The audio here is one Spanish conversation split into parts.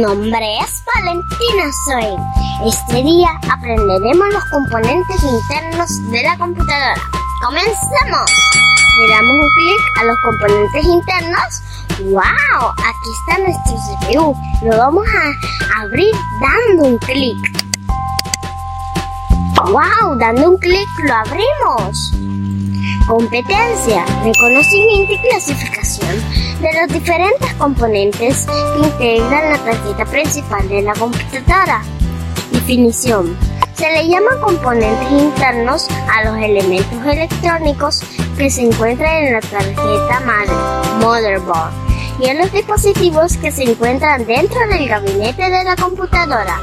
nombre es Valentina Soy. Este día aprenderemos los componentes internos de la computadora. ¡Comencemos! Le damos un clic a los componentes internos. ¡Wow! Aquí está nuestro CPU. Lo vamos a abrir dando un clic. ¡Wow! Dando un clic lo abrimos. Competencia, reconocimiento y clasificación de los diferentes componentes que integran la tarjeta principal de la computadora. Definición. Se le llama componentes internos a los elementos electrónicos que se encuentran en la tarjeta madre, motherboard, y a los dispositivos que se encuentran dentro del gabinete de la computadora.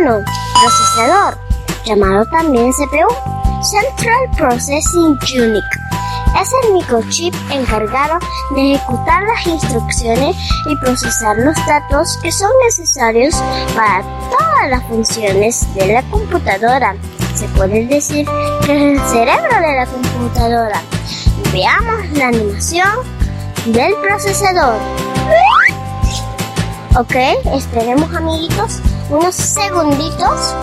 1. Procesador, llamado también CPU, Central Processing Unit. Es el microchip encargado de ejecutar las instrucciones y procesar los datos que son necesarios para todas las funciones de la computadora. Se puede decir que es el cerebro de la computadora. Veamos la animación del procesador. Ok, esperemos amiguitos unos segunditos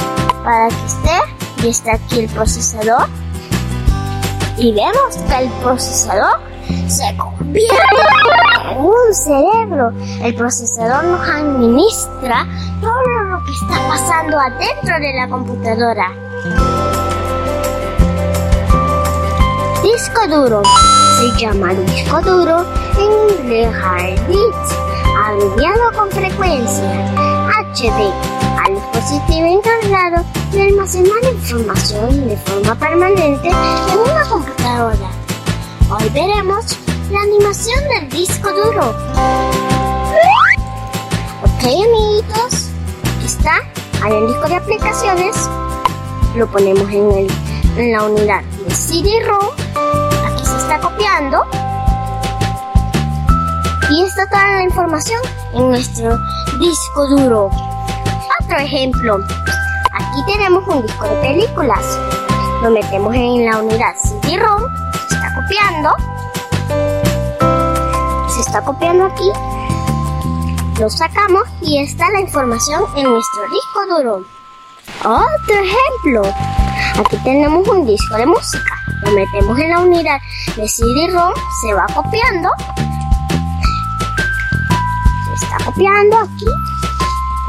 para que esté y está aquí el procesador y vemos que el procesador se convierte en un cerebro. El procesador nos administra todo lo que está pasando adentro de la computadora. Disco duro. Se llama disco duro en inglés hard disk, abreviado con frecuencia HD, al dispositivo encargado de almacenar información de forma permanente en una computadora. Hoy veremos la animación del disco duro. Ok amiguitos, está, hay un disco de aplicaciones, lo ponemos en, el, en la unidad de CD-ROM, aquí se está copiando y está toda la información en nuestro disco duro. Otro ejemplo, aquí tenemos un disco de películas. Lo metemos en la unidad CD-ROM, se está copiando. Se está copiando aquí. Lo sacamos y está la información en nuestro disco duro. Otro ejemplo, aquí tenemos un disco de música. Lo metemos en la unidad de CD-ROM, se va copiando está copiando aquí.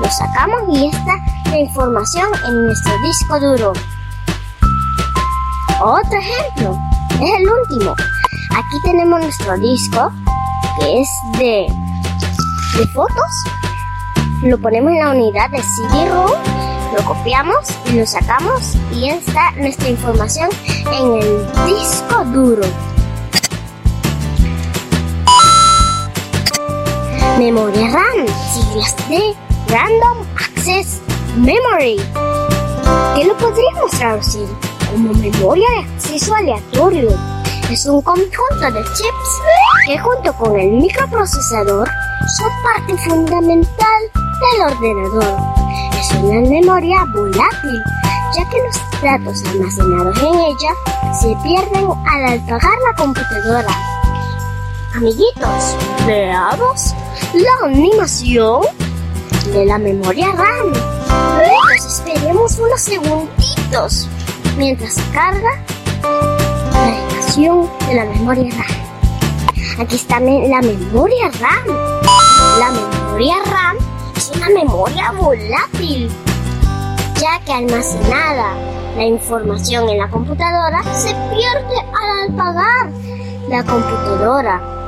Lo sacamos y está la información en nuestro disco duro. Otro ejemplo, es el último. Aquí tenemos nuestro disco que es de, de fotos. Lo ponemos en la unidad de CD-ROM, lo copiamos y lo sacamos y está nuestra información en el disco duro. Memoria RAM, siglas de Random Access Memory, que lo podríamos traducir como memoria de acceso aleatorio. Es un conjunto de chips que junto con el microprocesador son parte fundamental del ordenador. Es una memoria volátil, ya que los datos almacenados en ella se pierden al apagar la computadora. Amiguitos, veamos la animación de la memoria RAM. Esperemos unos segunditos mientras se carga la animación de la memoria RAM. Aquí está la memoria RAM. La memoria RAM es una memoria volátil, ya que almacenada la información en la computadora se pierde al apagar la computadora.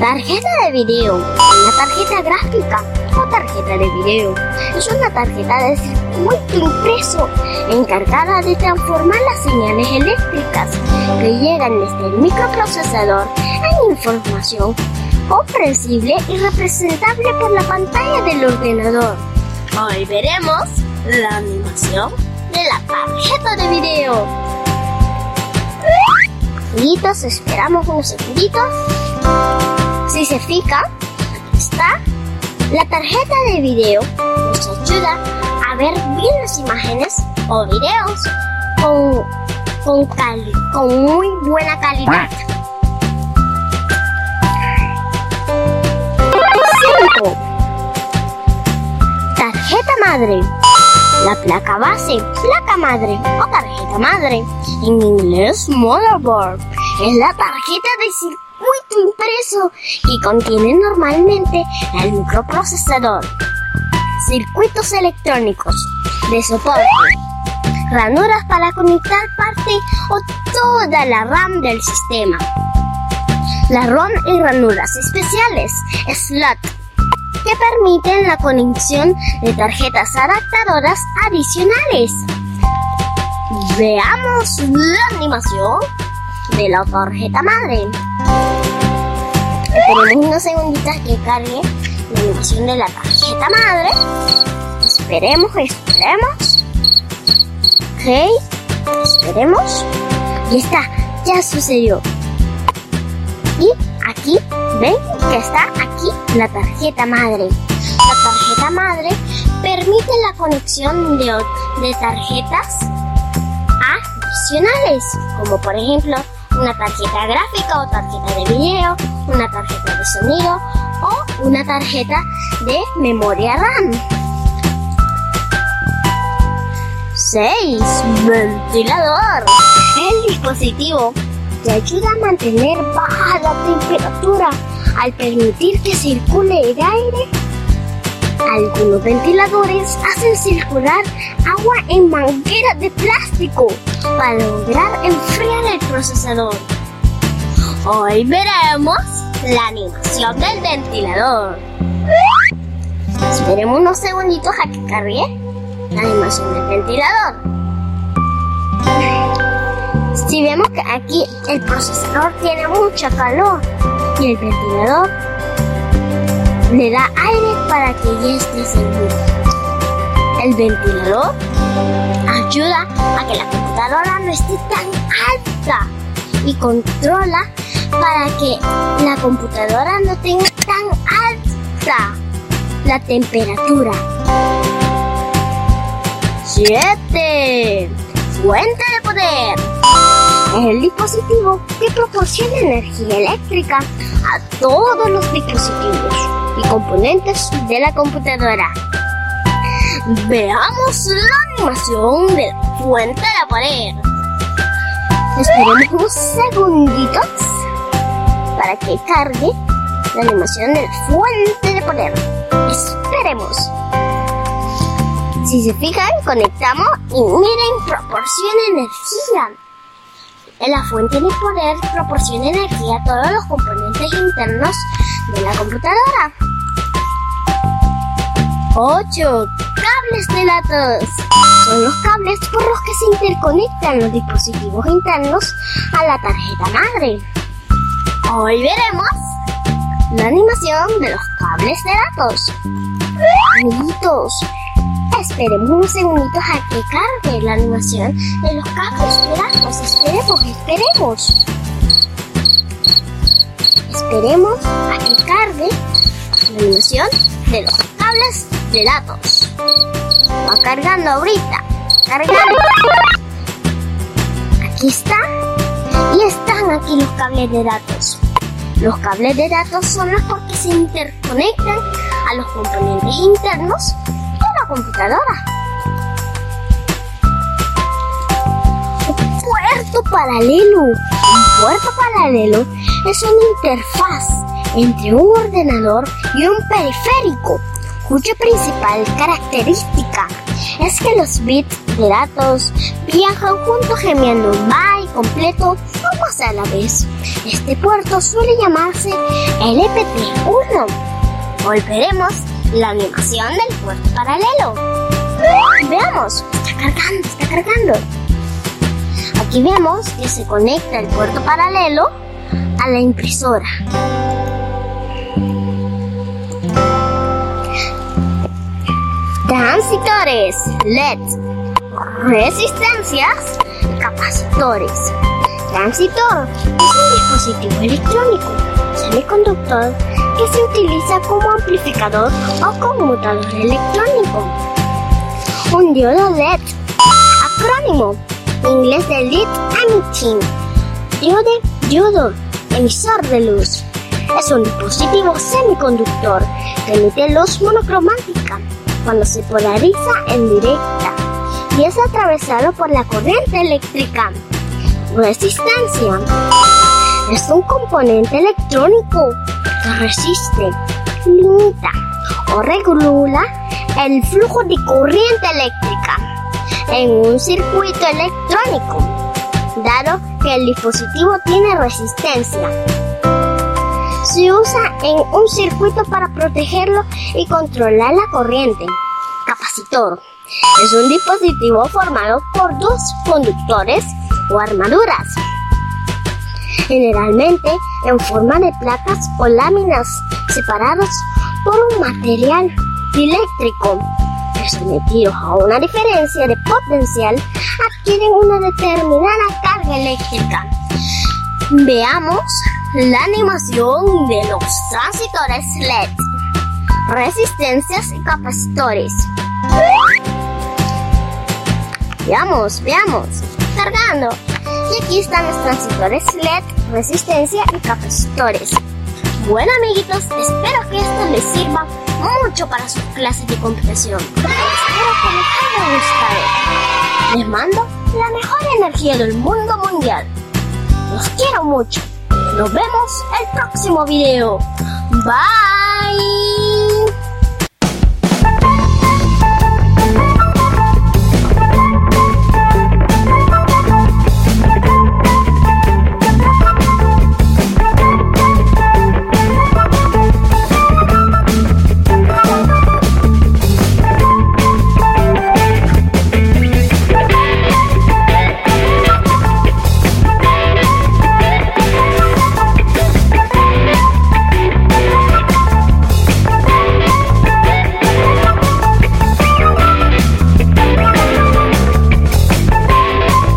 Tarjeta de video. Una tarjeta gráfica o tarjeta de video. Es una tarjeta de circuito impreso encargada de transformar las señales eléctricas que llegan desde el microprocesador en información comprensible y representable por la pantalla del ordenador. Hoy veremos la animación de la tarjeta de video. Amiguitos, esperamos unos segunditos. Si se fija, está la tarjeta de video. Nos ayuda a ver bien las imágenes o videos con, con, con muy buena calidad. 5. Tarjeta madre. La placa base, placa madre o tarjeta madre. En inglés, motherboard. Es la tarjeta de circuito impreso que contiene normalmente el microprocesador, circuitos electrónicos de soporte, ranuras para conectar parte o toda la RAM del sistema. La ROM y ranuras especiales, slot, que permiten la conexión de tarjetas adaptadoras adicionales. Veamos la animación de la tarjeta madre. Esperemos unos segunditos que cargue la animación de la tarjeta madre. Esperemos, esperemos. Ok, esperemos. Y está, ya sucedió. Y aquí, ven que está aquí la tarjeta madre. La tarjeta madre permite la conexión de, de tarjetas adicionales, como por ejemplo una tarjeta gráfica o tarjeta de video, una tarjeta de sonido o una tarjeta de memoria RAM. 6. Ventilador. El dispositivo te ayuda a mantener baja la temperatura al permitir que circule el aire. Algunos ventiladores hacen circular agua en mangueras de plástico para lograr enfriar el procesador. Hoy veremos la animación del ventilador. Esperemos unos segunditos a que cargue la animación del ventilador. Si vemos que aquí el procesador tiene mucha calor y el ventilador le da aire para que ya esté seguro. El ventilador ayuda a que la computadora no esté tan alta y controla para que la computadora no tenga tan alta la temperatura. 7. Fuente de poder. Es el dispositivo que proporciona energía eléctrica a todos los dispositivos y componentes de la computadora. Veamos la animación de la fuente de poder. Esperemos unos segunditos para que cargue la animación de la fuente de poder. Esperemos. Si se fijan, conectamos y miren, proporciona energía. La fuente de poder proporciona energía a todos los componentes internos de la computadora. 8. Cables de datos. Son los cables por los que se interconectan los dispositivos internos a la tarjeta madre. Hoy veremos la animación de los cables de datos. Amiguitos, esperemos unos segunditos a que cargue la animación de los de datos. Esperemos, esperemos. Esperemos a que cargue la animación de los cables de datos. Va cargando ahorita. Cargando. Aquí está. Y están aquí los cables de datos. Los cables de datos son los porque se interconectan a los componentes internos computadora. Puerto paralelo. Un puerto paralelo es una interfaz entre un ordenador y un periférico, cuya principal característica es que los bits de datos viajan juntos gemiendo un byte completo o más a la vez. Este puerto suele llamarse LPT1. Volveremos la animación del puerto paralelo. Veamos, está cargando, está cargando. Aquí vemos que se conecta el puerto paralelo a la impresora. Transitores, LED, resistencias, capacitores. Transitor es un dispositivo electrónico, semiconductor que se utiliza como amplificador o conmutador electrónico. Un diodo LED, acrónimo, inglés de Lead Emitting, diode, diodo, emisor de luz. Es un dispositivo semiconductor que emite luz monocromática cuando se polariza en directa y es atravesado por la corriente eléctrica. Resistencia es un componente electrónico resiste, limita o regula el flujo de corriente eléctrica en un circuito electrónico, dado que el dispositivo tiene resistencia. Se usa en un circuito para protegerlo y controlar la corriente. Capacitor es un dispositivo formado por dos conductores o armaduras, generalmente en forma de placas o láminas separados por un material eléctrico que sometidos a una diferencia de potencial adquieren una determinada carga eléctrica. Veamos la animación de los transitores LED, resistencias y capacitores. Veamos, veamos. Cargando. Y aquí están los transitores LED, resistencia y capacitores. Bueno amiguitos, espero que esto les sirva mucho para sus clases de computación. Espero que les haya gustado. Les mando la mejor energía del mundo mundial. Los quiero mucho. Nos vemos el próximo video. Bye.